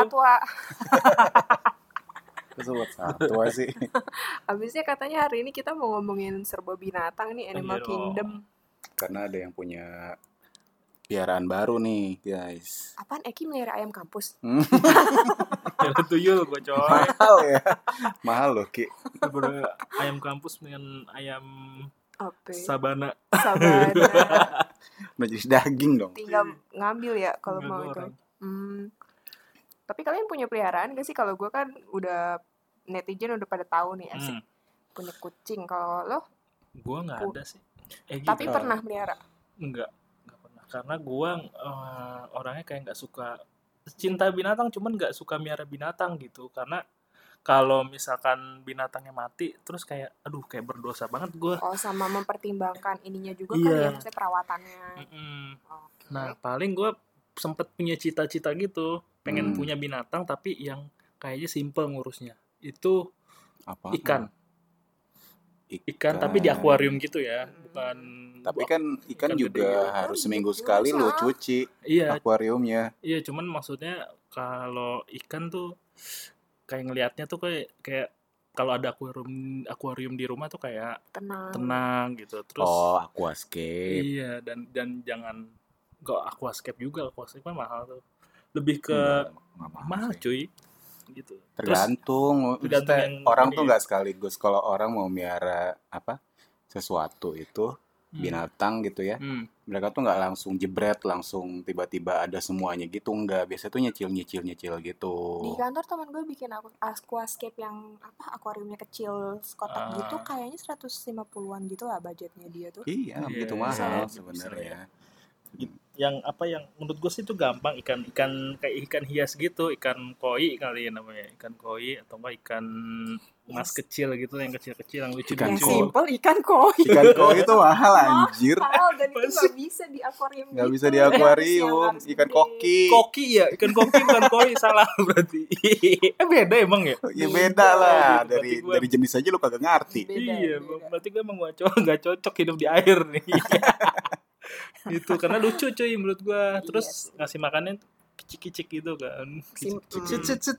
Satwa. Itu sobat satwa sih. Abisnya katanya hari ini kita mau ngomongin serba binatang nih, Animal dong. Kingdom. Karena ada yang punya piaraan baru nih, guys. Apaan Eki melihara ayam kampus? Hmm, Jalan tuyul gue coy. mahal ya. Mahal loh, Ki. Ayam kampus dengan ayam Apa? sabana. Sabana. Udah jadi daging dong. Tinggal ngambil ya kalau mau itu. Hmm. Tapi kalian punya peliharaan gak sih? Kalau gue kan udah netizen udah pada tahu nih asik Hmm. punya kucing. Kalau lo Gue nggak ada sih. Eh, tapi gitu. pernah melihara? Enggak, enggak pernah. Karena gua eh, orangnya kayak nggak suka cinta binatang, cuman nggak suka miara binatang gitu. Karena kalau misalkan binatangnya mati, terus kayak, aduh kayak berdosa banget gua. Oh sama mempertimbangkan ininya juga Iya. kali ya, maksudnya perawatannya. Mm-mm. Oke. Nah paling gua sempet punya cita-cita gitu, pengen Hmm. punya binatang tapi yang kayaknya simple ngurusnya. Itu Apa? ikan, ikan tapi di akuarium gitu ya, bukan. Tapi kan ikan Ikan juga gede. harus seminggu sekali lo aja. cuci Iya, akuariumnya. Iya, cuman maksudnya kalau ikan tuh kayak ngelihatnya tuh kayak kayak kalau ada akuarium akuarium di rumah tuh kayak Tenang. tenang gitu. Terus Oh, aquascape. iya dan dan jangan kok aquascape juga, aquascape kan mahal tuh. Lebih ke Enggak, enggak mahal cuy. Gitu. Terus Tergantung. tergantung Maksudnya yang orang tuh ya. nggak sekaligus kalau orang mau miara apa sesuatu itu hmm, binatang gitu ya. hmm, Mereka tuh nggak langsung jebret, langsung tiba-tiba ada semuanya gitu nggak. Biasanya tuh nyicil nyicil nyicil gitu. Di kantor teman gue bikin aku aquascape yang apa akuariumnya kecil kotak Ah. gitu kayaknya 150-an gitu lah budgetnya dia tuh. Iya, Iya, begitu bisa mahal ya, sebenarnya. Yang apa yang menurut gue sih itu gampang ikan ikan kayak ikan hias gitu, ikan koi kali ya namanya, ikan koi atau enggak ikan emas Yes. kecil gitu yang kecil-kecil yang lucu Ikan koi. simple ikan koi. Ikan koi itu mahal anjir. Mahal dan itu nggak bisa di akuarium Nggak gitu. bisa di akuarium. Ikan koki. koki ya ikan koki bukan koi salah berarti eh beda emang ya Ya beda lah. gitu. Dari gua- dari jenis aja lu kagak ngerti. Beda, iya beda. berarti gue emang gak cocok nggak cocok hidup di air nih itu karena lucu cuy menurut gue terus Yes. ngasih makannya kicik-kicik gitu kan kicik-kicik Cet, cet, cet.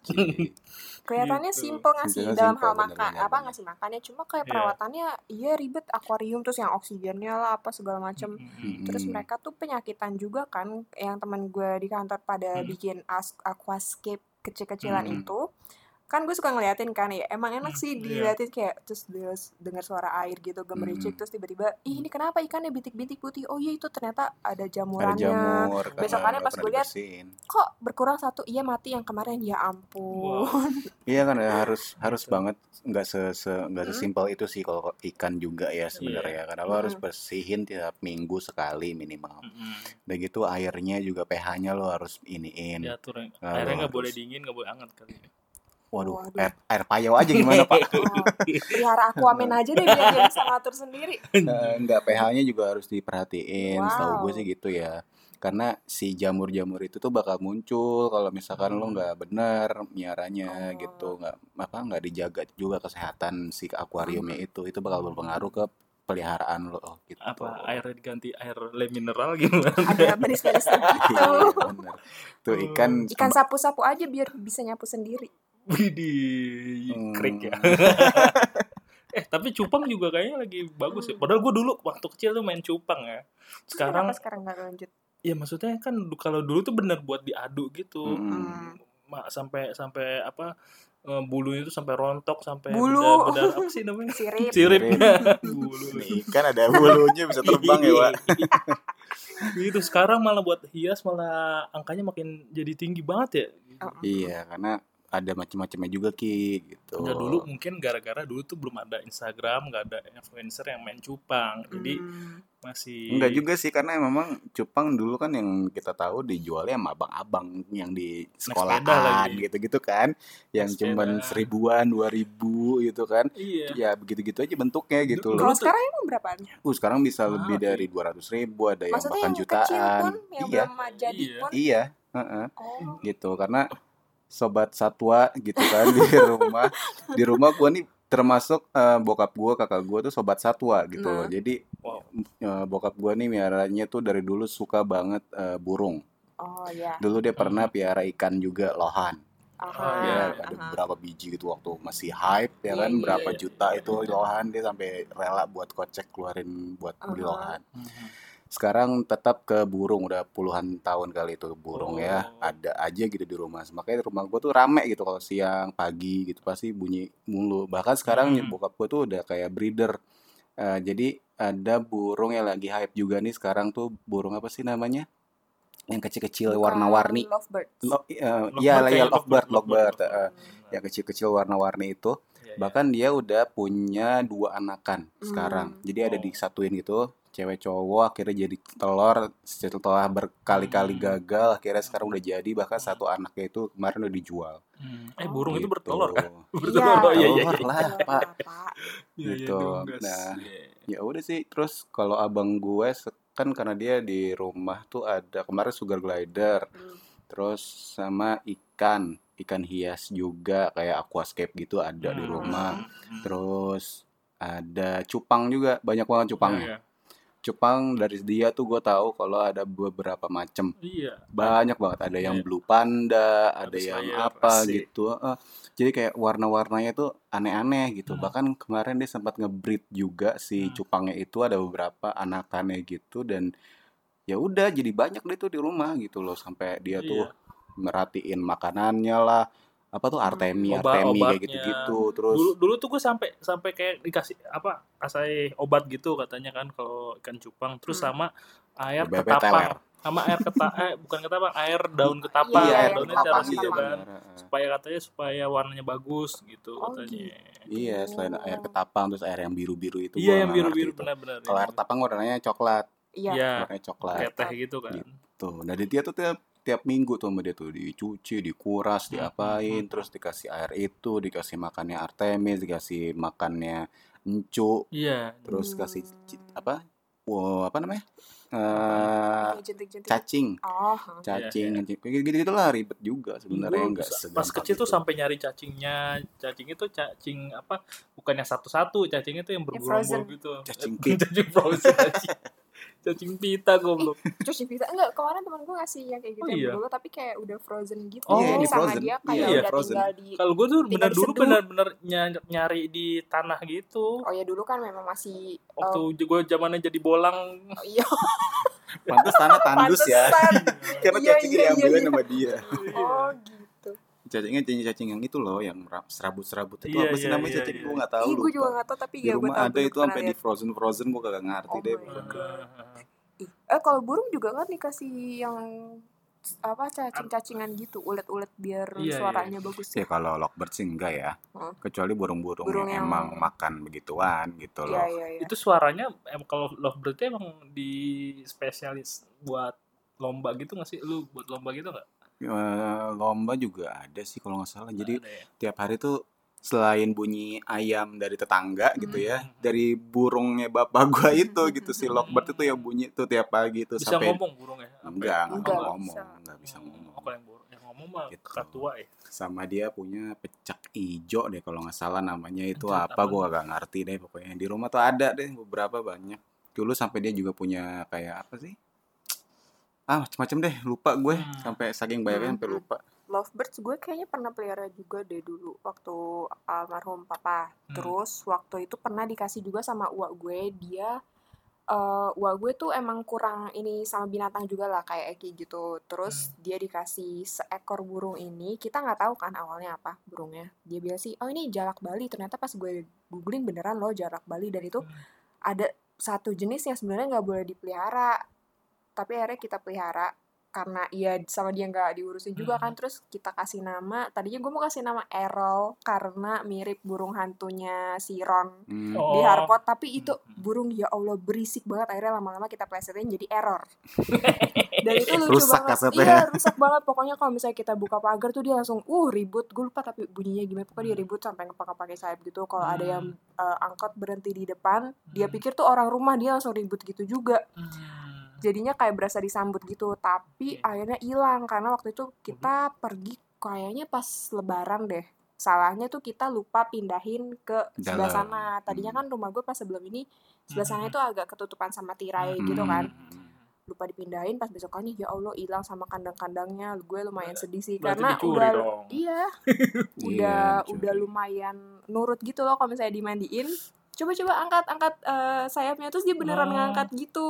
Kelihatannya Gitu. simple ngasih Simpelnya dalam simple, hal bener, makan bener, apa ngasih makannya cuma kayak Iya. perawatannya iya ribet akuarium terus yang oksigennya lah apa segala macem Mm-mm. Terus mereka tuh penyakitan juga kan yang teman gue di kantor pada Hmm. bikin as- aquascape kecil-kecilan Hmm. itu. Kan gue suka ngeliatin kan ya, emang enak Hmm, sih iya. diliatin kayak terus dengar suara air gitu gemericik Hmm. terus tiba-tiba ih ini kenapa ikannya bintik-bintik putih? Oh iya itu ternyata ada Ada jamurannya. jamur. Besokannya pas gue lihat. Kok berkurang satu? Iya mati yang kemarin ya ampun. Iya kan ya, harus harus Betul. banget nggak se, se- nggak Hmm. sesimpel itu sih kalau ikan juga ya sebenarnya karena lo harus Hmm. bersihin tiap minggu sekali minimal. Mm-mm. Udah gitu airnya juga pH-nya lo harus iniin. ya. Airnya nggak boleh dingin nggak boleh hangat kali ya. Waduh, Waduh. air, air payau aja gimana pak? Oh, pelihara aquaman aja deh biar dia bisa ngatur sendiri. Eh, Nggak pH-nya juga harus diperhatiin. Setahu gue Wow. sih gitu ya. Karena si jamur-jamur itu tuh bakal muncul kalau misalkan lo Hmm. nggak bener miaranya Oh. gitu, nggak apa nggak dijaga juga kesehatan si akuariumnya itu, itu bakal berpengaruh ke peliharaan lo gitu. apa airnya diganti air le mineral gimana Ada gitu. Iya, bener. Tuh ikan Ikan sapu-sapu aja biar bisa nyapu sendiri. Widih, Hmm. krik ya. eh tapi cupang juga kayaknya lagi bagus ya. Padahal gue dulu waktu kecil tuh main cupang ya. Terus Sekarang kenapa sekarang nggak lanjut? ya maksudnya kan kalau dulu tuh bener buat diadu gitu. Hmm. Ma- sampai sampai apa eh, bulunya tuh sampai rontok sampai Bulu. bedah apa sih namanya? Sirip. Siripnya. Bulu. Nih, ikan ada bulunya bisa terbang ya, Pak. gitu sekarang malah buat hias malah angkanya makin jadi tinggi banget ya. Oh. Iya, karena ada macam-macamnya juga Ki gitu. Enggak dulu mungkin gara-gara dulu tuh belum ada Instagram, nggak ada influencer yang main cupang. Jadi Hmm. masih Enggak juga sih karena memang cupang dulu kan yang kita tahu dijualnya sama abang-abang yang di sepeda sekolahan lagi. gitu-gitu kan, yang cuman seribuan, dua ribu gitu kan, Iya. ya begitu-gitu aja bentuknya gitu Kalau loh. tuh- sekarang emang berapaan? Uh, sekarang bisa Mahal lebih dari dua ratus ribu, ada yang Maksudnya bahkan yang kecil jutaan. pun, yang Iya, belum jadi Iya. pun. iya, heeh, Oh. gitu karena sobat satwa gitu kan di rumah, di rumah gua nih termasuk eh, bokap gua, kakak gua tuh sobat satwa gitu loh. Nah. Jadi Wow. eh, bokap gua nih miaranya tuh dari dulu suka banget eh, burung. Oh ya. Dulu dia pernah piara ikan juga lohan. Aha. Oh, Ya, iya, ada aha. beberapa biji gitu waktu masih hype ya Iya, kan iya, berapa iya. juta itu lohan dia sampai rela buat kocek keluarin buat beli lohan. Mhm. Sekarang tetap ke burung udah puluhan tahun kali itu burung ya Oh. ada aja gitu di rumah. Makanya rumah gua tuh rame gitu kalau siang pagi gitu pasti bunyi mulu. Bahkan sekarang Hmm. bokap gua tuh udah kayak breeder. Eh, jadi ada burung yang lagi hype juga nih sekarang tuh burung apa sih namanya? Yang kecil-kecil warna-warni. Lo, iya lah ya lovebird, lovebird. yang kecil-kecil warna-warni itu. Iya, iya. Bahkan dia udah punya dua anakan sekarang. Hmm. Jadi ada Oh. disatuin gitu, cewek cowok akhirnya jadi telur setelah berkali-kali Hmm. gagal akhirnya sekarang udah jadi bahkan satu anaknya itu kemarin udah dijual. Hmm. Eh burung itu Gitu. bertelur kan? Iya. Bertelur. Oh iya iya. Telur iya. lah, Telur Pak. lah, Pak. Iya, iya, Gitu. Nah, Iya. Ya udah sih, terus kalau abang gue kan karena dia di rumah tuh ada kemarin sugar glider, Hmm. terus sama ikan, ikan hias juga kayak aquascape gitu ada di Hmm. rumah. Hmm. Terus ada cupang juga, banyak banget cupangnya. Iya, Cupang dari dia tuh gue tahu kalau ada beberapa macam, Iya. banyak banget. Ada yang Iya. blue panda, ada Habis yang layar, apa asik. gitu. Eh, jadi kayak warna-warnanya tuh aneh-aneh gitu. Hmm. Bahkan kemarin dia sempat ngebreed juga si Hmm. cupangnya itu ada beberapa anakannya gitu dan ya udah jadi banyak deh tuh di rumah gitu loh sampai dia tuh Iya. merhatiin makanannya lah apa tuh artemi Obat- artemi kayak obatnya. gitu-gitu terus Dulu dulu tuh gue sampai sampai kayak dikasih apa asai obat gitu katanya kan kalau ikan cupang terus Hmm. sama air Bebek ketapang teler. sama air keta eh bukan ketapang air daun ketapang Iya, iya air daunnya ketapang cara iya, gitu iya. kan benar. supaya katanya supaya warnanya bagus gitu Oh, katanya Iya, selain air ketapang terus air yang biru-biru itu iya yang nggak biru ngerti biru itu. benar-benar Kalau air ketapang warnanya coklat, Iya. Iya, warnanya coklat. kayak teh gitu kan Tuh, nah dia tuh tiap tiap minggu tuh sama dia tuh dicuci, dikuras, Hmm, diapain, hmm, terus dikasih air itu, dikasih makannya Artemis, dikasih makannya encu, iya terus Hmm. kasih apa? Wow, apa namanya? Eh, jentik-jentik. cacing, Oh. cacing, Iya, cacing. Kayak gitu-gitu lah ribet juga sebenarnya enggak pas kecil tuh sampai nyari cacingnya cacing itu cacing apa bukan yang satu-satu cacing itu yang bergerombol gitu Cacing pit. cacing frozen cacing, cacing pita goblok Cuci pizza enggak kemarin temen gue ngasih yang kayak gitu Oh, yang iya? dulu tapi kayak udah frozen gitu. Oh, ini sama frozen. dia kayak Iya, udah frozen. tinggal di kalau gue tuh benar dulu benar-benar ny- nyari di tanah gitu Oh ya dulu kan memang masih waktu eh, gue zamannya jadi bolang oh, iya Pantes tanah tandus ya. pantesan. Karena Iya, cacingnya iya, iya, diambilin iya. sama dia. Oh gitu. Cacingnya cacing-cacing yang itu loh, yang ra- serabut-serabut itu Iya, apa sih iya, namanya iya, cacing? iya. Gue nggak tahu Ih, gue juga lupa. gak tau tapi Di ya rumah tahu ada itu sampai di frozen frozen gue kagak ngerti Oh deh. Eh kalau burung juga kan dikasih yang apa cacing-cacingan gitu, ulet-ulet biar Iya, iya. suaranya bagus Ya ya. kalau lovebird sih enggak ya. Hmm. Kecuali burung-burung Burung yang, yang- emang makan begituan gitu Iya loh. iya iya. itu suaranya em kalau lovebird itu emang di spesialis buat lomba gitu nggak sih lu buat lomba gitu nggak Lomba juga ada sih kalau nggak salah. Jadi Ada ya? tiap hari tuh selain bunyi ayam dari tetangga gitu ya, Hmm. dari burungnya bapak gua itu gitu si lovebird itu yang bunyi tuh tiap pagi tuh bisa sampai ngomong burungnya enggak enggak Enggak ngomong, enggak bisa ngomong. Oh, kalau yang burung yang ngomong mah Gitu. kakak tua ya sama dia punya pecak ijo deh kalau nggak salah namanya itu Pecak apa apa? gua gak ngerti deh pokoknya di rumah tuh ada deh beberapa banyak dulu sampai dia juga punya kayak apa sih ah macam-macam deh lupa gue Hmm. sampai saking banyaknya Hmm, sampai hmm. lupa Lovebirds gue kayaknya pernah pelihara juga deh dulu waktu almarhum papa. Hmm. Terus waktu itu pernah dikasih juga sama uak gue. Dia eh uak gue tuh emang kurang ini sama binatang juga lah kayak Eki gitu. Terus dia dikasih seekor burung ini. Kita nggak tahu kan awalnya apa burungnya. Dia bilang sih, oh ini jalak Bali. Ternyata pas gue googling beneran loh jalak Bali dan itu ada satu jenis yang sebenarnya nggak boleh dipelihara. Tapi akhirnya kita pelihara karena ya sama dia nggak diurusin juga Hmm. kan terus kita kasih nama tadinya gue mau kasih nama Errol karena mirip burung hantunya si Ron Hmm. Oh. di Harpot tapi itu Hmm. burung ya Allah berisik banget akhirnya lama-lama kita plesetin jadi error dan itu lucu Rusak banget kasetnya iya ya. rusak banget pokoknya kalau misalnya kita buka pagar tuh dia langsung uh ribut gue lupa tapi bunyinya gimana pokoknya dia ribut sampai ngepak pakai sayap gitu kalau ada yang eh, angkot berhenti di depan dia Hmm. pikir tuh orang rumah dia langsung ribut gitu juga Hmm. Jadinya kayak berasa disambut gitu tapi Oke. akhirnya hilang karena waktu itu kita pergi kayaknya pas lebaran deh salahnya tuh kita lupa pindahin ke sebelah Dalam. sana tadinya Hmm. kan rumah gue pas sebelum ini sebelah sana Hmm. itu agak ketutupan sama tirai Hmm. gitu kan lupa dipindahin pas besokannya ya Allah hilang sama kandang-kandangnya gue lumayan sedih sih Berarti karena udah dong. iya Iya, udah dicuri. udah lumayan nurut gitu loh kalau misalnya dimandiin coba-coba angkat angkat eh, sayapnya terus dia beneran Oh. ngangkat gitu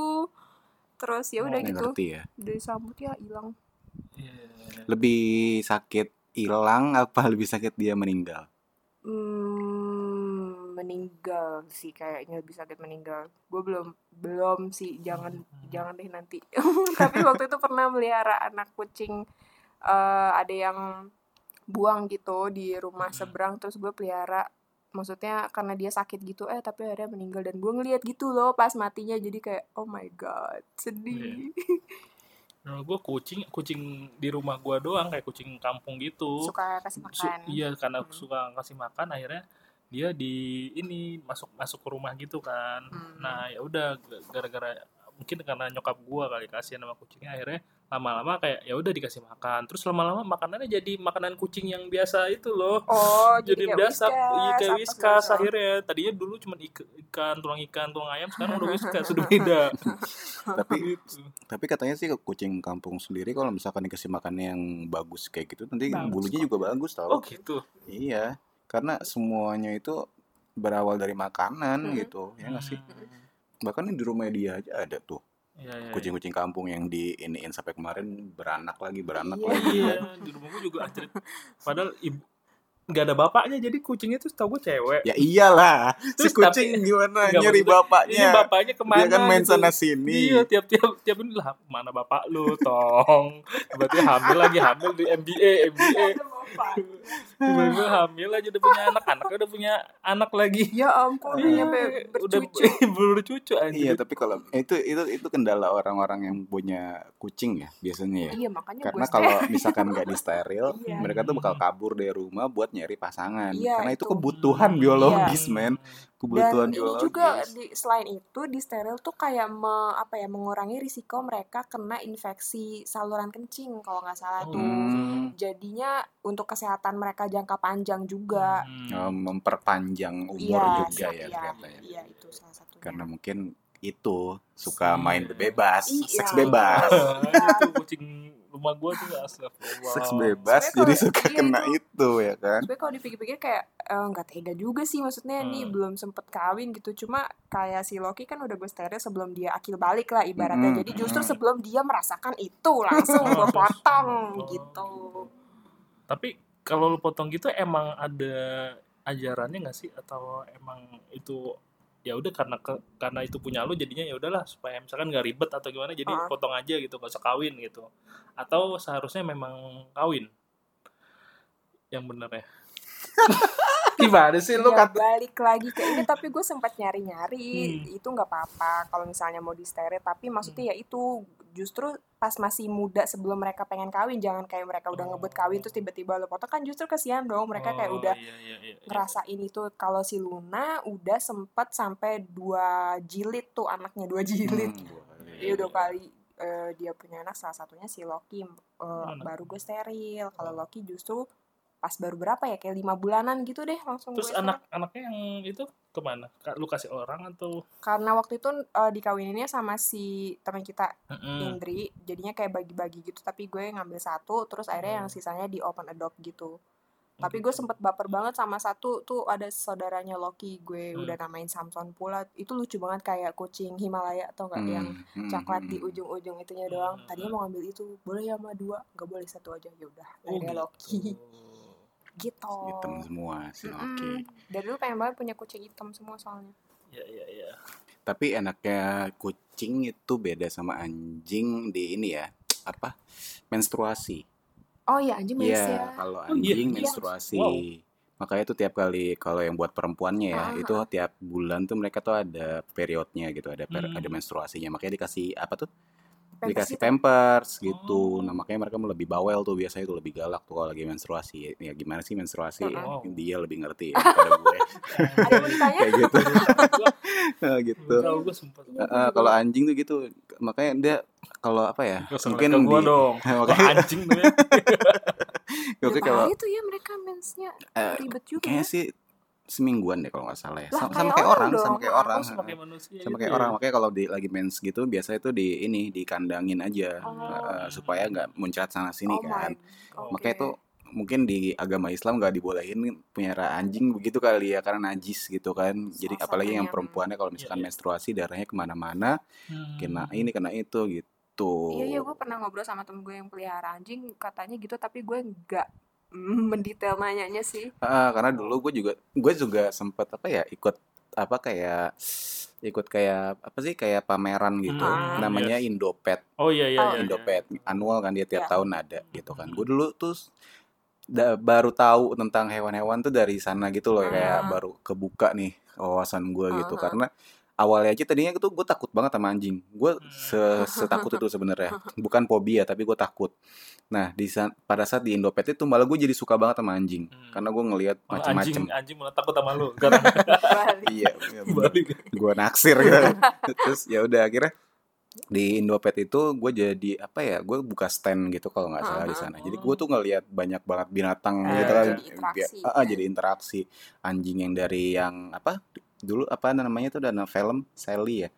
terus ya udah Nggak gitu ngerti ya dari sambut ya hilang Iya. lebih sakit hilang apa lebih sakit dia meninggal hmm, meninggal sih kayaknya lebih sakit meninggal gue belum belum sih jangan Hmm. jangan deh nanti tapi waktu itu pernah melihara anak kucing eh, ada yang buang gitu di rumah Hmm. seberang terus gue pelihara maksudnya karena dia sakit gitu eh tapi akhirnya meninggal dan gue ngeliat gitu loh pas matinya jadi kayak oh my god sedih Nah, gue kucing kucing di rumah gue doang kayak kucing kampung gitu. suka kasih Su- makan iya karena Hmm. suka kasih makan akhirnya dia di ini masuk masuk ke rumah gitu kan. Hmm. Nah ya udah gara-gara mungkin karena nyokap gua kali kasihan sama kucingnya akhirnya lama-lama kayak ya udah dikasih makan. Terus lama-lama makanannya jadi makanan kucing yang biasa itu loh. Oh jadi kayak biasa. iya whiskas, kayak whiskas akhirnya. Tadinya dulu cuma ik- ikan tulang ikan tulang ayam sekarang udah whiskas sudah beda. Tapi gitu. tapi katanya sih kucing kampung sendiri kalau misalkan dikasih makan yang bagus kayak gitu nanti Bagus bulunya kok. juga bagus tau. Oh gitu? Iya karena semuanya itu berawal dari makanan Hmm. gitu ya nggak sih? Hmm. bahkan di rumah dia aja ada tuh Iya, iya, iya. kucing-kucing kampung yang diiniin sampai kemarin beranak lagi beranak Iya. lagi Iya, di rumah gue juga anjir. Padahal ibu nggak ada bapaknya jadi kucingnya tuh tau gue cewek. ya iyalah si Terus kucing tapi- gimana nyari maksudnya, bapaknya Ini bapaknya ke mana? dia kan main gitu. sana sini Iya, tiap-tiap tiap ini lah mana bapak lu, tong. Berarti hamil lagi hamil di MBA, MBA. Tiba-tiba hamil aja udah punya anak, anaknya udah punya anak lagi. ya ampun udah Iya, udah bercucu bercucu anjir. Iya, tapi kalau itu itu itu kendala orang-orang yang punya kucing ya biasanya ya. iya makanya Karena kalau misalkan nggak di steril, Iya. mereka tuh bakal kabur dari rumah buat nyari pasangan. Iya, Karena itu itu. kebutuhan Hmm. biologis, Iya. men. dan Kebutuhan ini biologis. juga di, selain itu di steril tuh kayak me- apa ya mengurangi risiko mereka kena infeksi saluran kencing kalau nggak salah tuh Hmm. jadinya untuk kesehatan mereka jangka panjang juga Hmm. Eh, memperpanjang umur iya juga ya iya, ternyata ya. iya itu salah satunya Karena mungkin itu suka Iya. main bebas, Iya. seks bebas. itu kucing rumah gua tuh astagfirullah. Seks bebas Sebenarnya jadi suka iya kena itu. itu ya kan. tapi kalau dipikir-pikir kayak eh, nggak tega juga sih maksudnya nih Hmm. belum sempet kawin gitu cuma kayak si Loki kan udah gue steril sebelum dia akil balik lah ibaratnya Hmm, jadi justru hmm. sebelum dia merasakan itu langsung gue potong Oh. gitu Tapi kalau lu potong gitu emang ada ajarannya nggak sih atau emang itu ya udah karena ke, karena itu punya lu jadinya ya udahlah supaya misalkan nggak ribet atau gimana jadi Ah. potong aja gitu nggak usah kawin gitu. Atau seharusnya memang kawin. Yang bener ya gimana sih lu ya kata balik lagi ke ini tapi gue sempat nyari-nyari Hmm. itu nggak apa-apa kalau misalnya mau di steril tapi maksudnya ya itu justru pas masih muda sebelum mereka pengen kawin jangan kayak mereka udah Oh. ngebut kawin terus tiba-tiba lo potong kan justru kesian dong mereka kayak Oh, udah iya, iya, iya, iya. ngerasain itu kalau si Luna udah sempet sampai dua jilid tuh anaknya dua jilid Hmm, dia udah kali eh, dia punya anak salah satunya si Loki Mana? baru gue steril kalau Oh. Loki justru pas baru berapa ya kayak lima bulanan gitu deh langsung terus anak-anaknya yang itu ke mana lu kasih orang atau karena waktu itu eh, dikawininnya sama si teman kita Mm-mm. Indri jadinya kayak bagi-bagi gitu tapi gue ngambil satu terus akhirnya yang Hmm. sisanya di open adopt gitu tapi gue sempet baper banget sama satu tuh ada saudaranya Loki gue Hmm. udah namain Samson pula itu lucu banget kayak kucing Himalaya atau enggak yang Hmm, hmm, coklat hmm. di ujung-ujung itunya doang Hmm. tadinya mau ngambil itu boleh ya sama dua nggak boleh satu aja ya udah Oh, akhirnya gitu. Loki gitu hitam semua si Mm-mm. Loki. dari dulu pengen banget punya kucing hitam semua soalnya ya ya ya Tapi enaknya kucing itu beda sama anjing di ini ya apa menstruasi. oh iya anjing mens Iya, ya kalau Oh, iya. anjing Iya. menstruasi. Wow. Makanya tuh tiap kali kalau yang buat perempuannya ya, Ah, itu tiap bulan tuh mereka tuh ada periodnya gitu, ada per- Hmm. ada menstruasinya. Makanya dikasih apa tuh? Pampers dikasih gitu. pampers gitu. Oh. Nah, makanya mereka lebih bawel tuh biasanya tuh lebih galak tuh kalau lagi menstruasi. Ya gimana sih menstruasi? Wow. Dia lebih ngerti ya daripada gue. ada yang mau ditanya Kayak gitu. Nah, gitu. juga. kalau anjing tuh gitu. Makanya dia kalau apa ya? Usah Mungkin ke gua di dong makanya anjing tuh ya oke kalau tuh ya mereka mensnya eh, ribet juga kayaknya ya. sih semingguan deh kalau nggak salah ya Lah, sama, sama kayak kayak orang orang dong. sama kayak orang sama kayak manusia sama gitu kayak ya? orang makanya kalau di lagi mens gitu biasa itu di ini dikandangin aja Oh. eh, supaya nggak muncrat sana sini Oh kan oke. makanya itu mungkin di agama Islam nggak dibolehin punyara anjing begitu kali ya karena najis gitu kan jadi Suasananya apalagi yang perempuannya kalau misalkan Iya, iya. menstruasi darahnya ke mana-mana Hmm. kena ini kena itu gitu Iya iya gue pernah ngobrol sama temen gue yang pelihara anjing katanya gitu tapi gue nggak mendetail nanyanya sih. Ah, karena dulu gue juga gue juga sempet apa ya ikut apa kayak ikut kayak apa sih kayak pameran gitu Hmm, namanya yes. Indopet oh iya iya Oh, iya, iya. Indopet annual kan dia tiap Iya. tahun ada gitu kan gue dulu tuh da- baru tahu tentang hewan-hewan tuh dari sana gitu loh kayak Ah. baru kebuka nih wawasan gue gitu Ah, ah. karena awalnya aja tadinya tuh gue takut banget sama anjing. Gue se setakut itu sebenarnya. Bukan fobia tapi gue takut. Nah di sa- pada saat di Indopet itu malah gue jadi suka banget sama anjing. Hmm. karena gue ngelihat Oh, macam-macam anjing anjing malah takut sama lu iya, iya gue naksir gitu. Terus ya udah akhirnya di Indopet itu gue jadi apa ya gue buka stand gitu kalau nggak salah di sana. Jadi gue tuh ngelihat banyak banget binatang Eh, gitu kan jadi interaksi. Ah, ah, jadi interaksi anjing yang dari yang apa dulu apa namanya tuh dana film? Sally ya?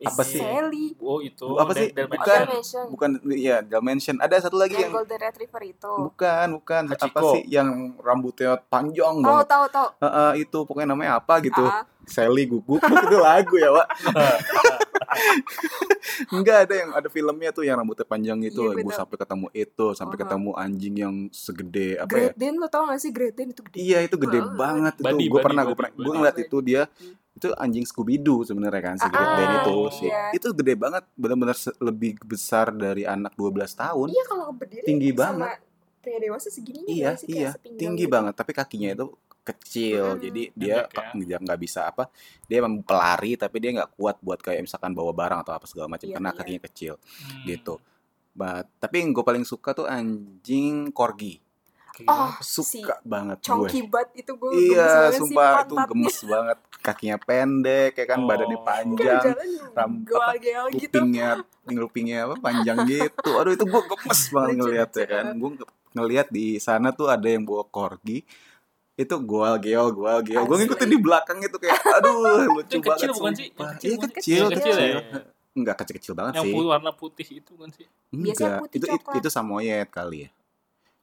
Apa sih? Sally. oh itu. Apa sih? Del- Bukan. Bukan ya Dalmatian ada satu lagi Yang yang Golden Retriever itu. bukan bukan. Apa sih yang rambutnya panjang Tahu banget? tahu tahu. Ah, ah, itu. Pokoknya namanya apa gitu. Ah, Sally guguk itu lagu ya pak Enggak ada yang ada filmnya tuh yang rambutnya panjang itu Iya, gue sampai ketemu itu sampai Uh-huh. ketemu anjing yang segede apa ya Great Dane lo tau gak sih Great Dane itu gede. iya itu gede Uh, banget itu gue pernah gue pernah gue ngeliat itu dia Hmm. itu anjing Scooby Doo sebenarnya kan si Ah, Great Dane itu sih iya. itu gede banget benar-benar lebih besar dari anak 12 tahun Iya kalau berdiri Tinggi sama banget. Pria dewasa segini iya sih, iya tinggi gitu. banget tapi kakinya itu kecil Hmm. jadi dia ya. nggak nggak bisa apa dia emang pelari tapi dia nggak kuat buat kayak misalkan bawa barang atau apa segala macam Iya, karena iya. kakinya kecil Hmm. gitu. But, tapi yang gue paling suka tuh anjing corgi. Oh? Suka banget gue. Itu gue Iya, sumpah itu gemes banget. Kakinya pendek, kayak kan Oh. badannya panjang, jalan ram- goal-geol gitu. kupingnya, kupingnya apa panjang gitu. Aduh itu gue gemes banget Lucu, ngeliat ya kan. Gue ngeliat di sana tuh ada yang bawa corgi. Itu goal geo, goal geo. Gue Asli. ngikutin di belakang itu kayak, aduh lucu Yang banget. kecil bukan sih? Yang Iya bukan? kecil, Yang kecil. kecil ya? Enggak kecil-kecil banget yang sih. putih warna putih itu kan sih Biasanya Enggak, putih itu, itu coklat. itu samoyed kali ya.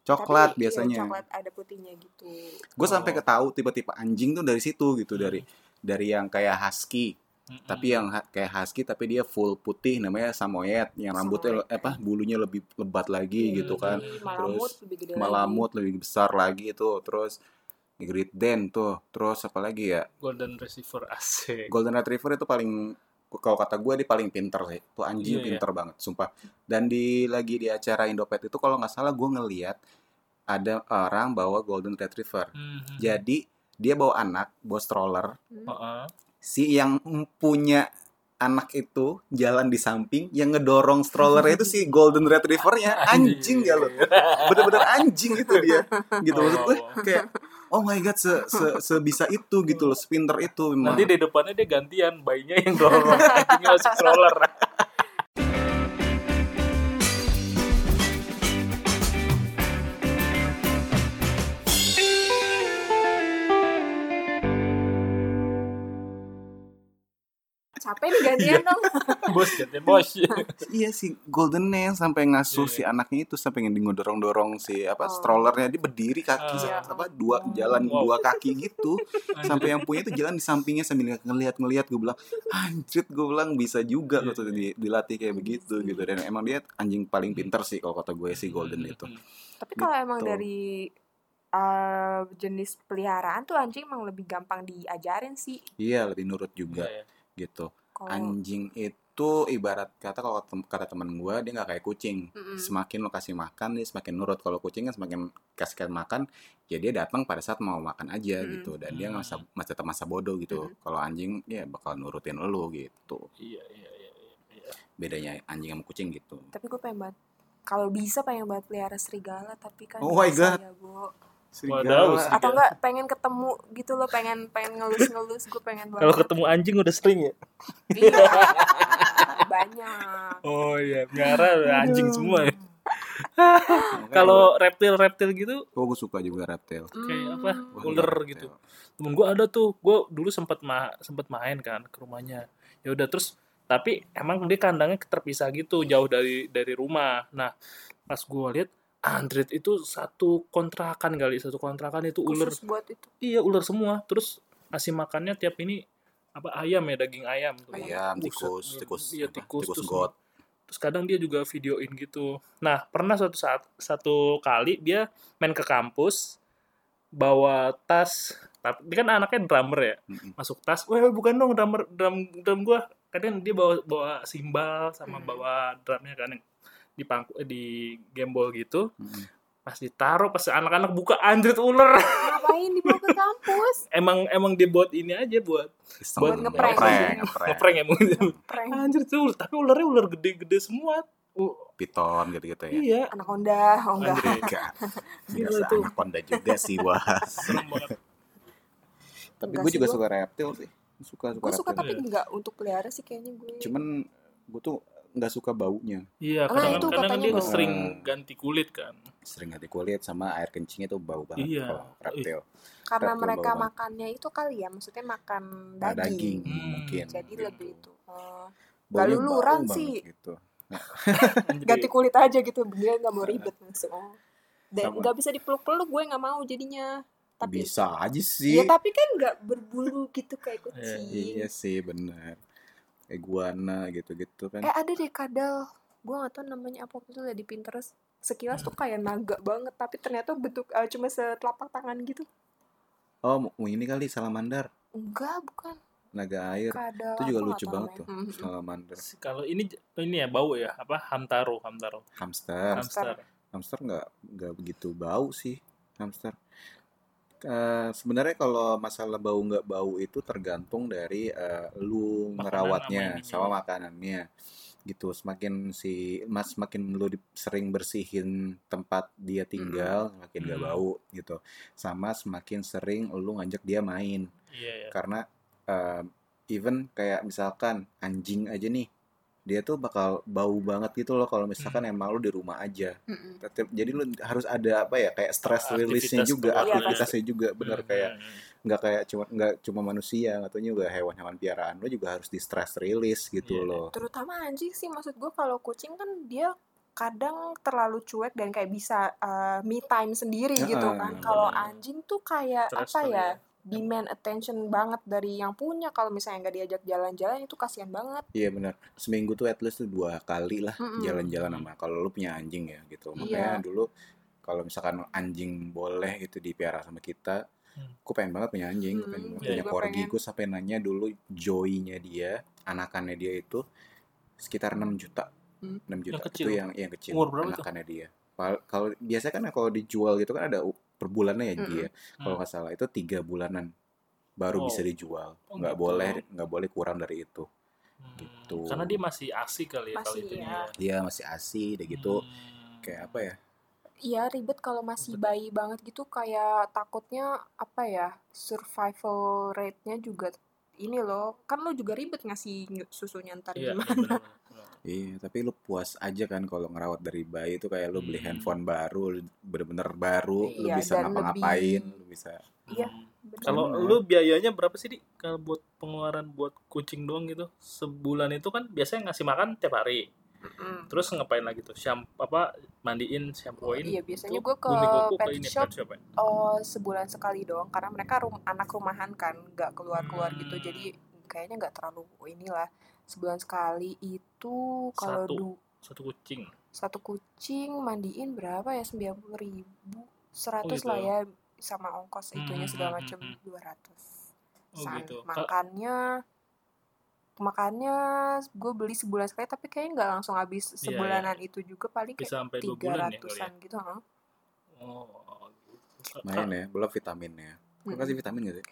Coklat Tapi, biasanya. Iya, coklat ada putihnya gitu. Gue sampai Oh. ketahu tipe-tipe anjing tuh dari situ gitu, dari dari yang kayak husky, Mm-mm. tapi yang ha- kayak husky tapi dia full putih namanya samoyed, yang rambutnya Samoyed. apa bulunya lebih lebat lagi Iya, gitu kan. Malamut Terus lebih gede Malamut lebih besar lagi tuh, terus Great Dane tuh, terus apa lagi ya? golden receiver asik Golden Retriever itu paling kalau kata gue dia paling pinter sih. Tuh anjing Iya, iya. pinter banget, sumpah. Dan di lagi di acara Indopet itu kalau nggak salah gue ngeliat ada orang bawa Golden Retriever. Mhm. Jadi dia bawa anak, bawa stroller. lagi. Heeh. Si yang punya anak itu jalan di samping, yang ngedorong strollernya itu si Golden Retrievernya anjing ya lo. Bener-bener anjing itu dia. Gitu maksud gue kayak oh my god se, se sebisa itu gitu loh, sepinter itu memang. nanti di depannya dia gantian bayinya yang dorong anjingnya masuk stroller Capek nih gantian dong. bos gantian bos Iya si Goldennya sampai ngasuh Iya, si anaknya itu sampai yang ngedorong-dorong si apa Oh. strollernya dia berdiri kaki Ah. apa dua jalan Wow. dua kaki gitu sampai yang punya itu jalan di sampingnya sambil ngeliat-ngeliat gue bilang anjir gue bilang bisa juga Iya, gitu iya. di- dilatih kayak begitu gitu dan emang dia anjing paling pinter sih kalau kata gue si Golden Hmm, itu Tapi kalau emang Gitu. dari uh, jenis peliharaan tuh anjing emang lebih gampang diajarin sih. iya lebih nurut juga Iya, gitu Kalau anjing itu ibarat kata kalau tem- kata teman gue dia nggak kayak kucing Mm-mm. semakin lo kasih makan dia semakin nurut kalau kucing kan semakin kasih makan ya dia datang pada saat mau makan aja Mm-mm. gitu dan dia nggak masa masih tetap masa bodoh gitu Mm-mm. kalau anjing ya bakal nurutin lo gitu iya iya iya iya, iya. bedanya anjing sama kucing gitu tapi gue pengen banget kalau bisa pengen banget pelihara serigala tapi kan Oh my God. ya. Serigala atau enggak pengen ketemu gitu loh pengen pengen ngelus-ngelus gue pengen banget kalau ketemu anjing udah sering ya iya banyak oh iya miara anjing semua ya Kalau reptil-reptil gitu gua, gua suka juga reptil. kayak apa? Hmm. Ular gitu. Temen gue ada tuh, gue dulu sempat ma sempat main kan ke rumahnya. Ya udah terus tapi emang dia kandangnya terpisah gitu jauh dari dari rumah. Nah pas gue lihat Android itu satu kontrakan kali satu kontrakan itu ular buat itu. iya ular semua terus ngasih makannya tiap ini apa ayam ya daging ayam tuh Ayam, Buset, tikus, tikus, iya tikus, tikus terus, got. terus kadang dia juga videoin gitu nah pernah suatu saat satu kali dia main ke kampus bawa tas tapi dia kan anaknya drummer ya Mm-mm. masuk tas wah bukan dong drummer drum drum gua kadang dia bawa bawa simbal sama Hmm. bawa drumnya kan di pangku eh, di gembol gitu Mm-mm. pas ditaruh pas anak-anak buka anjrit ular Ngapain dibawa ke kampus? emang emang dibuat ini aja buat Iseng, Buat ngeprank. ngeprank, ngeprank. ya mungkin anjir tuh tapi ularnya ular gede-gede semua Uh, Piton gitu-gitu ya. iya Anaconda, oh enggak. anjir Enggak. Gila tuh. anaconda juga sih, wah. Tapi Enggak gue juga suka reptil sih. Suka suka Gue suka tapi enggak untuk pelihara sih kayaknya gue. Cuman gue tuh nggak suka baunya. iya Nah, kadang itu kadang katanya dia bau. sering Eh. ganti kulit kan Sering ganti kulit sama air kencingnya tuh bau banget Iya. kalau reptil. Karena reptil mereka bau banget. makannya itu kali ya, maksudnya makan Nah, daging. daging Hmm. mungkin. Jadi gitu. lebih itu. Oh, Baunya luluran bau sih. Gitu. Jadi, ganti kulit aja gitu, dia nggak mau ribet maksudnya. Dan Sama. nggak bisa dipeluk-peluk, gue nggak mau jadinya. Tapi Bisa aja sih. Ya tapi kan nggak berbulu gitu kayak kucing. Iya sih benar. Iguana gitu-gitu kan. Eh ada deh kadal, gue nggak tahu namanya apa itu di Pinterest. Sekilas tuh kayak naga banget, tapi ternyata bentuk eh, cuma setelapak tangan gitu. Oh, mau ini kali salamander, Enggak, bukan naga air. kadal. Itu juga lucu banget tuh, salamander. kalau ini ini ya bau ya apa hamtaro hamtaro Hamster. hamster Hamster nggak nggak begitu bau sih, hamster. Eh, sebenarnya kalau masalah bau nggak bau itu tergantung dari eh, lu Makanan ngerawatnya sama ininya. sama makanannya gitu. Semakin si mas semakin lu di- sering bersihin tempat dia tinggal semakin nggak Hmm. bau gitu. Sama semakin sering lu ngajak dia main. Iya ya karena eh, even kayak misalkan anjing aja nih dia tuh bakal bau banget gitu loh kalau misalkan Hmm. emang lu di rumah aja jadi lu harus ada apa ya kayak stress release-nya juga. Iya, aktivitasnya juga bener Hmm, kayak hmm, hmm. nggak kayak cuma nggak cuma manusia atau juga hewan-hewan piaraan lu juga harus di stress release gitu Iya. loh Terutama anjing sih maksud gue kalau kucing kan dia kadang terlalu cuek dan kayak bisa uh, me time sendiri Ya, gitu kan. iya, Kalau anjing tuh kayak Stress apa ya? Demand attention banget dari yang punya kalau misalnya nggak diajak jalan-jalan itu kasihan banget iya bener seminggu tuh at least tuh dua kali lah Mm-mm. jalan-jalan sama kalau lu punya anjing ya gitu Iya. makanya dulu kalau misalkan anjing boleh gitu dipiara sama kita Hmm. gue pengen banget punya anjing gue Hmm, pengen iya, punya corgi pengen. gue sampai nanya dulu joy-nya dia anakannya dia itu sekitar 6 juta Hmm. 6 juta Yang kecil? itu yang yang kecil Umur anakannya dia Pal- kalau biasanya kan kalau dijual gitu kan ada per bulannya ya Mm-mm. dia kalau nggak salah itu tiga bulanan baru Oh. bisa dijual Oh, nggak gitu. boleh nggak boleh kurang dari itu Hmm, gitu. karena dia masih asik kali ya kalau Masih, itu iya. dia masih asi udah gitu Hmm. kayak apa ya Iya ribet kalau masih Ribet. bayi banget gitu kayak takutnya apa ya survival rate-nya juga ini loh kan lo juga ribet ngasih ny- susunya ntar iya gimana. Iya, tapi lu puas aja kan kalau ngerawat dari bayi itu kayak lu beli Hmm. handphone baru, bener-bener baru, lu Iya, bisa ngapa-ngapain, lebih- lu bisa. Iya, Hmm. Kalau lu biayanya berapa sih di kalau buat pengeluaran buat kucing doang gitu? Sebulan itu kan biasanya ngasih makan tiap hari. Mm-mm. Terus ngapain lagi tuh? Shampoo apa mandiin, shampooin? Iya biasanya gue ke pet ini, shop pet shop ya? oh sebulan sekali doang karena mereka rum- anak rumahan kan nggak keluar keluar Hmm. gitu jadi kayaknya nggak terlalu inilah sebulan sekali itu kalau Satu. Satu kucing. satu kucing mandiin berapa ya sembilan puluh ribu seratus gitu. lah ya sama ongkos itunya Hmm, segala hmm, macam hmm, hmm. dua ratus Oh, gitu. Ka- makannya gue beli sebulan sekali tapi kayaknya nggak langsung habis Iya, sebulanan itu juga paling Bisa kayak sampai dua tiga bulan ya kali ya? ratusan gitu heeh. Oh, gitu. Lumayan ya, belum vitaminnya. Mm-mm. kasih vitamin gak sih?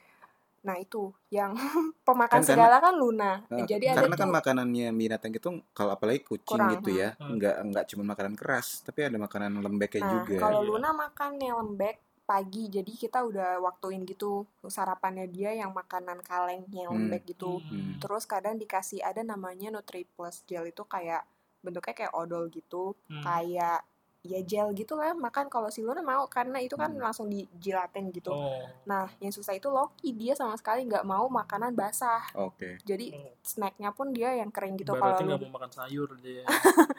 Nah itu yang pemakan Kan karena- segala kan Luna. Eh, Jadi ada Karena tuh kan makanannya binatang itu kalau apalagi kucing Kurang, gitu ya, hmm. nggak nggak cuma makanan keras, tapi ada makanan lembeknya Nah juga. kalau Iya. Luna makannya lembek pagi, jadi kita udah waktuin gitu sarapannya dia yang makanan kaleng yang Hmm. lembek gitu. Hmm. Terus kadang dikasih ada namanya Nutri Plus Gel itu kayak bentuknya kayak odol gitu, Hmm. kayak ya gel gitu lah makan kalau si Luna mau karena itu kan Hmm. langsung dijilatin gitu Oh. nah yang susah itu Loki dia sama sekali nggak mau makanan basah Oke. jadi Oh. snacknya pun dia yang kering gitu kalau nggak Lu- mau makan sayur dia.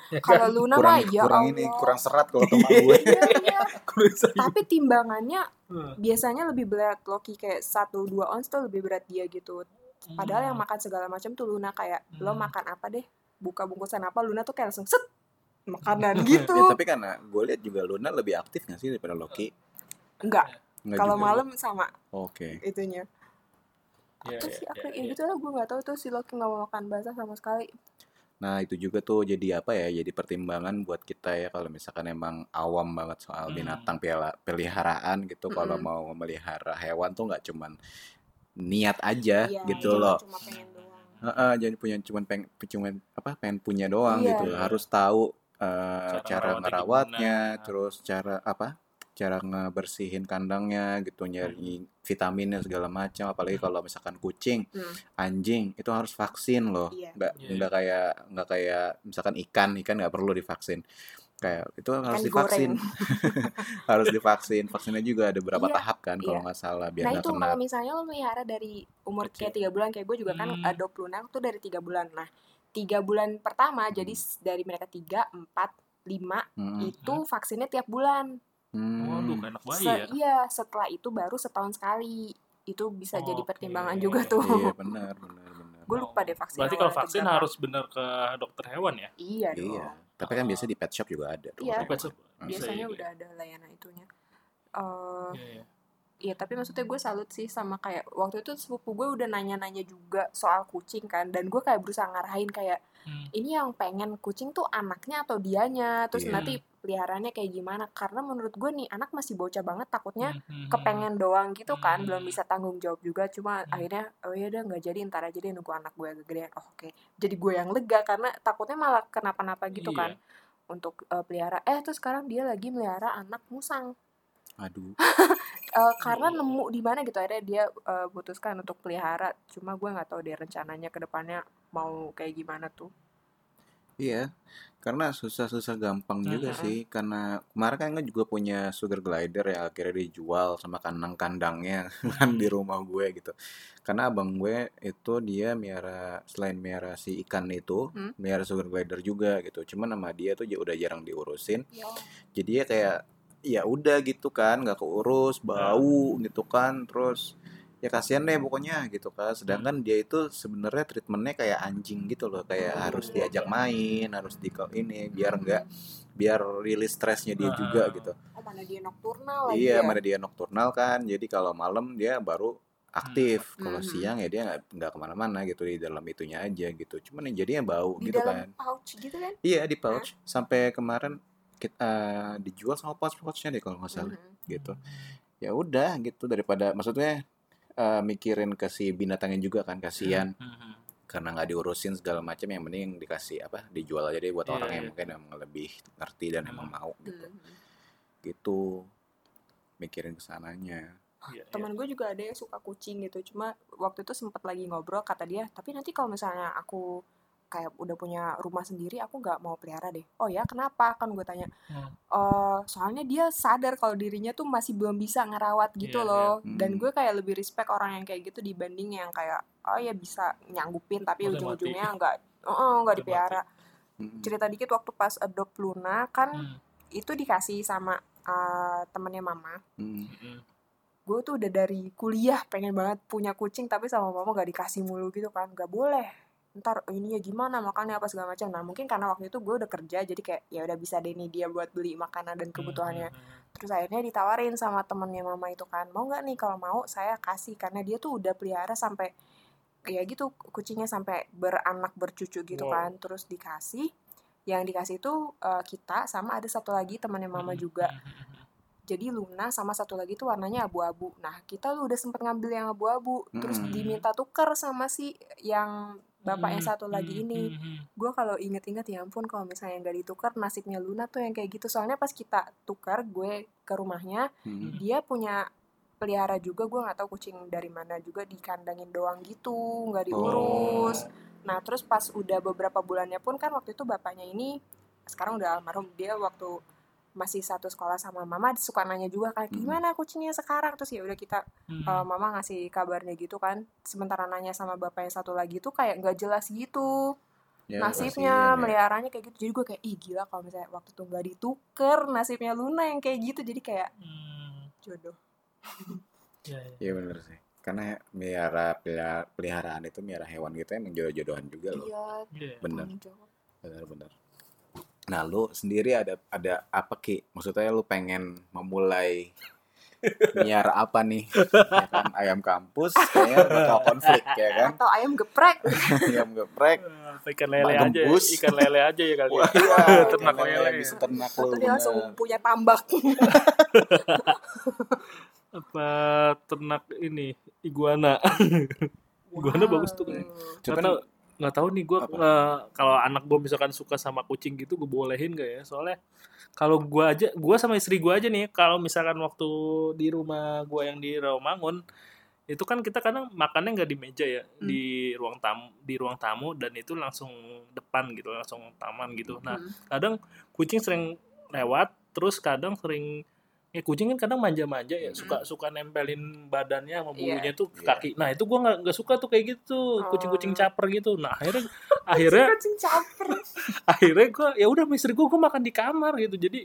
Ya kalau? Luna Kurang mah ya kurang Allah ini, kurang serat kalau teman gue. iya, iya. Tapi timbangannya Hmm. biasanya lebih berat Loki kayak 1 2 ons tuh lebih berat dia gitu padahal yang Hmm. makan segala macam tuh Luna kayak lo Hmm. makan apa deh buka bungkusan apa Luna tuh kayak langsung set makanan gitu Ya, tapi karena gue lihat juga Luna lebih aktif nggak sih daripada Loki? enggak Nggak kalau malam sama Oke. itunya Iya, apa iya, sih apa iya, ya iya. gitu lah gue nggak tahu tuh si Loki nggak mau makan basah sama sekali Nah itu juga tuh jadi apa ya? Jadi pertimbangan buat kita ya kalau misalkan emang awam banget soal Hmm. binatang piala- peliharaan gitu. Kalau Mm-mm. mau memelihara hewan tuh nggak cuman niat aja Iya, gitu cuma- loh. cuma pengen doang Heeh, jadi punya cuman peng, cuman apa pengen punya doang Iya. gitu. Harus tahu eh, Cara cara ngerawatnya ngerawatnya, gimana. terus cara apa? Cara ngebersihin kandangnya gitu, nyari vitaminnya segala macam. Apalagi Hmm. kalau misalkan kucing, Hmm. anjing itu harus vaksin loh. Iya. Nggak Iya. nggak kayak nggak kayak misalkan ikan, ikan nggak perlu divaksin. Kayak itu harus Ikan divaksin. harus divaksin. Vaksinnya juga ada beberapa Iya, tahap kan kalau iya. nggak salah biar nah itu kena. kalau misalnya lo melihara dari umur kayak tiga bulan kayak gue juga kan Hmm. adopt Luna tuh dari tiga bulan nah tiga bulan pertama jadi s- dari mereka tiga empat lima Hmm. itu vaksinnya tiap bulan Hmm. Waduh, Se- ya. iya setelah itu baru setahun sekali itu bisa jadi Oke. pertimbangan juga tuh Iya benar benar benar. gue lupa deh vaksin Berarti kalau vaksin harus bener ke dokter hewan ya? iya dong Iya. Tapi kan biasa di pet shop juga ada tuh. Iya. Di pet shop Hmm. biasanya ya, udah ada layanan itunya Eh, Iya, iya. Iya tapi maksudnya gue salut sih sama kayak waktu itu sepupu gue udah nanya-nanya juga soal kucing kan dan gue kayak berusaha ngarahin kayak Hmm. ini yang pengen kucing tuh anaknya atau dianya terus Iya. nanti peliharaannya kayak gimana karena menurut gue nih anak masih bocah banget takutnya Hmm, hmm, kepengen doang gitu kan Hmm. belum bisa tanggung jawab juga cuma Hmm. akhirnya oh ya udah nggak jadi ntar aja deh nunggu anak gue agak gedean oh, oke jadi gue yang lega karena takutnya malah kenapa-napa gitu Iya. kan untuk eh, pelihara eh terus sekarang dia lagi melihara anak musang Aduh. Eh, karena nemu di mana gitu akhirnya dia eh, putuskan untuk pelihara cuma gue nggak tahu deh rencananya ke depannya mau kayak gimana tuh Iya. Karena susah-susah gampang juga Mm-mm. sih. Karena kemarin kan gue juga punya sugar glider ya akhirnya dijual sama kandang-kandangnya kan di rumah gue gitu. Karena abang gue itu dia miara selain miara si ikan itu, Hmm. miara sugar glider juga gitu. Cuman sama dia tuh udah jarang diurusin. ya Jadi ya kayak ya udah gitu kan, nggak keurus, bau gitu kan, terus ya kasihan deh pokoknya gitu kan. Sedangkan dia itu sebenarnya treatmentnya kayak anjing gitu loh, kayak Oh. harus diajak main, harus di ini biar enggak biar rilis stresnya dia juga gitu. oh mana dia nokturnal Iya, ya mana dia nokturnal kan, jadi kalau malam dia baru aktif, kalau Mhm. siang ya dia nggak nggak ke mana-mana gitu di dalam itunya aja gitu. Cuman ya jadinya bau di gitu dalam kan. pouch gitu kan Iya di pouch sampai kemarin kita dijual sama pouch-pouchnya deh kalau nggak salah Mhm. gitu ya udah gitu daripada maksudnya eh, mikirin ke si binatangnya juga kan kasihan Hmm, hmm. karena nggak diurusin segala macam yang mending dikasih apa dijual aja deh buat Iya, orang yang iya. mungkin emang lebih ngerti dan emang Hmm. mau gitu Mhm. gitu mikirin ke sananya Iya, iya. teman gue juga ada yang suka kucing gitu cuma waktu itu sempat lagi ngobrol kata dia tapi nanti kalau misalnya aku kayak udah punya rumah sendiri aku nggak mau pelihara deh. Oh ya kenapa? Kan gue tanya. Hmm. "Eh, soalnya dia sadar kalau dirinya tuh masih belum bisa ngerawat gitu Iya, loh. Dan Hmm. gue kayak lebih respect orang yang kayak gitu dibanding yang kayak oh ya bisa nyanggupin tapi Udah ujung-ujungnya nggak oh nggak dipelihara. Mm-mm. cerita dikit waktu pas adopt Luna kan Hmm, itu dikasih sama eh, temennya mama. Mm. hmm. gue tuh udah dari kuliah pengen banget punya kucing tapi sama mama gak dikasih mulu gitu kan. Gak boleh ntar ini ya gimana makannya? apa segala macam. Nah mungkin karena waktu itu gue udah kerja jadi kayak ya udah bisa deh nih dia buat beli makanan dan kebutuhannya. Hmm, hmm, terus akhirnya ditawarin sama temennya mama itu kan mau nggak nih kalau mau saya kasih karena dia tuh udah pelihara sampai ya gitu kucingnya sampai beranak bercucu gitu Wow. kan. Terus dikasih yang dikasih itu eh, kita sama ada satu lagi temannya mama hmm, juga. hmm, hmm, hmm. jadi Luna sama satu lagi tuh warnanya abu-abu. Nah, kita lu udah sempet ngambil yang abu-abu, terus diminta tuker sama si yang bapak yang Hmm, satu lagi hmm, ini. hmm. Gue kalau inget-inget ya ampun kalau misalnya nggak ditukar nasibnya Luna tuh yang kayak gitu. Soalnya pas kita tukar gue ke rumahnya, dia punya pelihara juga gue nggak tahu kucing dari mana juga dikandangin doang gitu nggak diurus nah terus pas udah beberapa bulannya pun kan waktu itu bapaknya ini sekarang udah almarhum dia waktu masih satu sekolah sama mama suka nanya juga kayak Hmm. gimana kucingnya sekarang terus ya udah kita Hmm. eh, mama ngasih kabarnya gitu kan sementara nanya sama bapak yang satu lagi tuh kayak nggak jelas gitu Ya, nasibnya ya. meliharanya kayak gitu jadi gue kayak ih gila kalau misalnya waktu itu nggak dituker nasibnya Luna yang kayak gitu jadi kayak Hmm. jodoh Ya, ya. Iya bener sih. Karena miara pelihara- peliharaan itu miara hewan gitu emang jodoh-jodohan juga loh. iya Iya. Bener, jawab. bener-bener. Nah lu sendiri ada ada apa ki? Maksudnya lu pengen memulai miara apa nih? Ya kan ayam kampus kayaknya bakal konflik ya kan? atau ayam geprek Ayam geprek. Ikan lele Mak aja, ya. gembus. ikan lele aja ya kali. Wah, ya. ternak ikan lele. bisa ternak lu. atau dia langsung punya tambak Apa ternak ini iguana? iguana bagus tuh. Wow. Nggak Cuman nggak tahu nih gue kalau anak gue misalkan suka sama kucing gitu gue bolehin gak ya soalnya kalau gue aja gue sama istri gue aja nih kalau misalkan waktu di rumah gue yang di Rawamangun itu kan kita kadang makannya nggak di meja ya Hmm. di ruang tamu di ruang tamu dan itu langsung depan gitu langsung taman gitu nah Hmm. kadang kucing sering lewat terus kadang sering ya kucing kan kadang manja-manja ya suka suka nempelin badannya sama bulunya tuh ke Iya. kaki. Nah itu gua nggak suka tuh kayak gitu kucing-kucing Oh. caper gitu. Nah akhirnya akhirnya kucing caper. akhirnya gua ya udah sama istri gua gua makan di kamar gitu. Jadi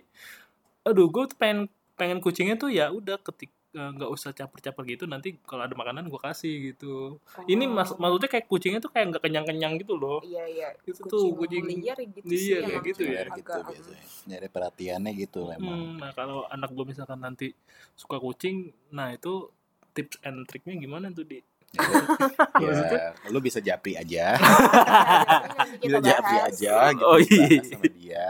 aduh gua tuh pengen pengen kucingnya tuh ya udah ketik nggak usah caper-caper gitu nanti kalau ada makanan gua kasih gitu ini mas Oh. maksudnya kayak kucingnya tuh kayak nggak kenyang-kenyang gitu loh iya iya itu kucing tuh kucing liar gitu Iya, sih kayak emang gitu ya. Biar gitu agak- biasanya. Nyari perhatiannya gitu emang. Hmm, nah kalau anak gue misalkan nanti suka kucing, nah itu tips and triknya gimana tuh di? ya, lu bisa japri aja. Nanti bisa japri aja gitu Oh, iya. sama dia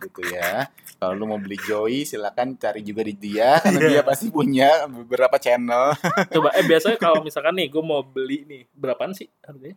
gitu ya kalau lu mau beli Joy silakan cari juga di dia karena dia pasti punya beberapa channel Coba eh biasanya kalau misalkan nih gue mau beli nih berapaan sih harganya?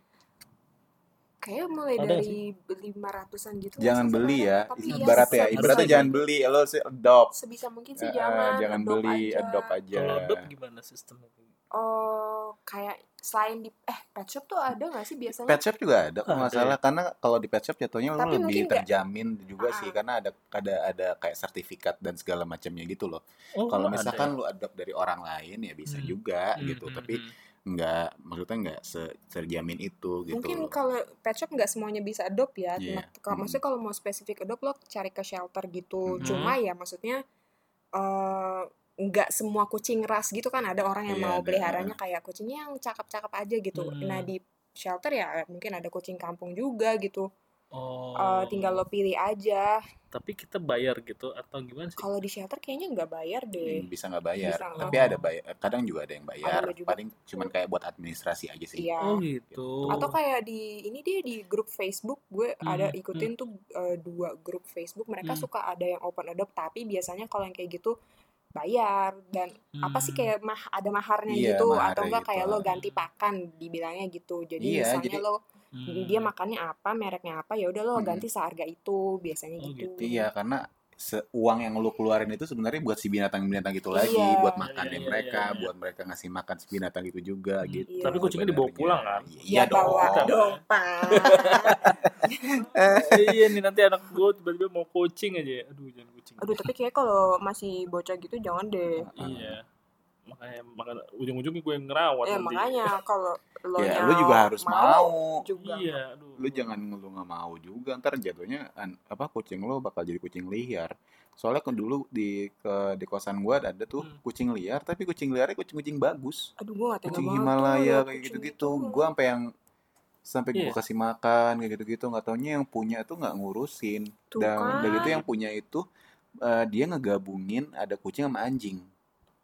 Kayaknya mulai Ada dari lima ratusan gitu. jangan beli ya Tapi ibarat ya ibaratnya jangan beli lo sih adopt Sebisa mungkin sih jangan. jangan adopt beli aja. adopt aja Kalau adopt gimana sistemnya? Oh, kayak selain di eh pet shop tuh ada nggak sih biasanya? pet shop juga ada Ada masalah karena kalau di pet shop jatuhnya lo lebih terjamin juga Ah. sih karena ada ada ada kayak sertifikat dan segala macamnya gitu loh Oh, kalau ada misalkan ya? lu adopt dari orang lain ya bisa Hmm. juga Hmm, gitu hmm, tapi hmm. Nggak maksudnya nggak se- terjamin itu gitu Mungkin kalau pet shop nggak semuanya bisa adopt ya. Nah, kalau Mm. maksudnya kalau mau spesifik adopt lo cari ke shelter gitu. Mm. Cuma ya maksudnya eh nggak semua kucing ras gitu kan ada orang yang Iya, mau ada. peliharanya kayak kucingnya yang cakep-cakep aja gitu. Hmm. Nah di shelter ya mungkin ada kucing kampung juga gitu. Oh. Eh, tinggal lo pilih aja. Tapi kita bayar gitu atau gimana sih? Kalau di shelter kayaknya nggak bayar deh. Hmm, bisa nggak bayar Bisa. tapi ada bayar kadang juga ada yang bayar Ada juga. paling cuman kayak buat administrasi aja sih Iya. Oh gitu. Atau kayak di ini dia di grup Facebook gue Hmm, ada ikutin tuh eh, dua grup Facebook mereka Hmm. suka ada yang open adopt tapi biasanya kalau yang kayak gitu bayar dan apa sih Hmm. kayak mah ada maharnya Iya, gitu maharnya atau enggak gitu. kayak lo ganti pakan dibilangnya gitu jadi Iya, misalnya jadi- lo Hmm. dia makannya apa mereknya apa ya udah lo Hmm. ganti seharga itu biasanya Oh, gitu. gitu. iya karena uang yang lu keluarin itu sebenarnya buat si binatang-binatang itu lagi Iya. buat Iya, makannya iya, mereka iya, iya. buat mereka ngasih makan si binatang itu juga Hmm. gitu Iya. Tapi kucingnya dibawa pulang kan? iya Ya bawa dong dong pak iya nih nanti anak gue tiba-tiba mau kucing aja. Aduh jangan kucing. aduh tapi kayak kalau masih bocah gitu jangan deh Iya. Makanya makan ujung-ujungnya gue yang ngerawat ya nanti. makanya kalau lo ya lu juga harus mau, juga Iya, aduh. lu jangan lu nggak mau juga ntar jatuhnya an- apa kucing lu bakal jadi kucing liar soalnya kan dulu di ke di kosan gua ada tuh Hmm. kucing liar tapi kucing liarnya kucing-kucing bagus aduh gue gak tega kucing tuh Himalaya kayak kucing gitu-gitu itu. gua sampai yang sampai Iya. gua kasih makan kayak gitu-gitu nggak taunya yang punya tuh nggak ngurusin Tuh dan kan. udah gitu yang punya itu eh, dia ngegabungin ada kucing sama anjing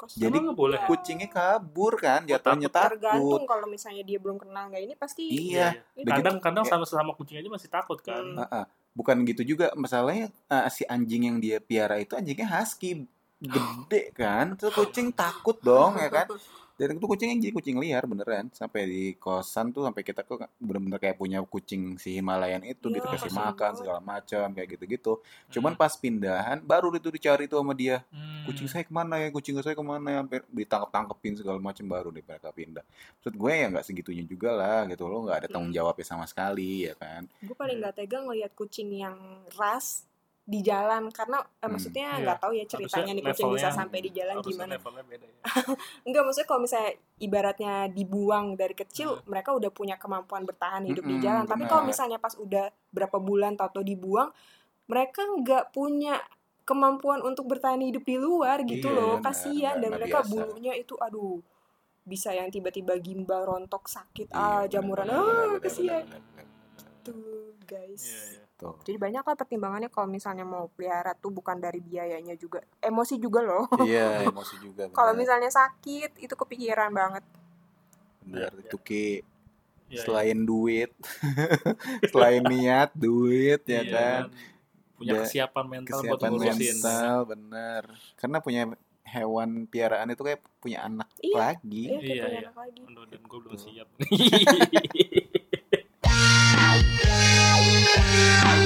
Kasian jadi Emang nggak boleh? kucingnya kabur kan jatuhnya tergantung takut kalau misalnya dia belum kenal nggak ini pasti Iya. Kadang-kadang Iya. sama sama kucing aja masih takut kan. Hmm. Ah, ah. bukan gitu juga masalahnya eh, si anjing yang dia piara itu anjingnya husky gede kan terus kucing takut dong ya kan dan itu kucingnya jadi kucing liar beneran. Sampai di kosan tuh sampai kita kok bener-bener kayak punya kucing si Himalayan itu Iya, gitu kasih kasihan makan banget. segala macam kayak gitu-gitu. Cuman pas pindahan baru itu dicari tuh sama dia. Hmm. kucing saya ke mana ya? Kucing saya ke mana ya? Sampai ditangkap tangkepin segala macam baru deh mereka pindah. Maksud gue ya nggak segitunya juga lah gitu lo nggak ada tanggung Hmm. jawabnya sama sekali ya kan? Gue paling nggak tega ngelihat kucing yang ras di jalan karena eh, Hmm, maksudnya iya. nggak tahu ya ceritanya nih kucing bisa sampai di jalan gimana beda ya. Enggak maksudnya kalau misalnya ibaratnya dibuang dari kecil Hmm. mereka udah punya kemampuan bertahan hidup di Mm-mm, jalan tapi benar. kalau misalnya pas udah berapa bulan atau dibuang mereka nggak punya kemampuan untuk bertahan hidup di luar gitu Iya, loh kasihan dan nggak mereka biasa. bulunya itu aduh bisa yang tiba-tiba gimbal rontok sakit Iya, ah jamuran ah kasihan tuh guys Iya, iya. Tuh. jadi banyak lah pertimbangannya kalau misalnya mau pelihara tuh bukan dari biayanya juga emosi juga loh Iya, emosi juga. kalau benar. misalnya sakit itu kepikiran banget benar Iya, itu ki Iya, selain duit, selain niat, duit ya iya. kan, Punya Da- kesiapan mental buat kesiapan ngurusin. mental, bener. Karena punya hewan piaraan itu kayak punya anak Iya. lagi. Iya, kayak Iya, punya iya. anak lagi. Aduh, dan gue belum Tuh. siap.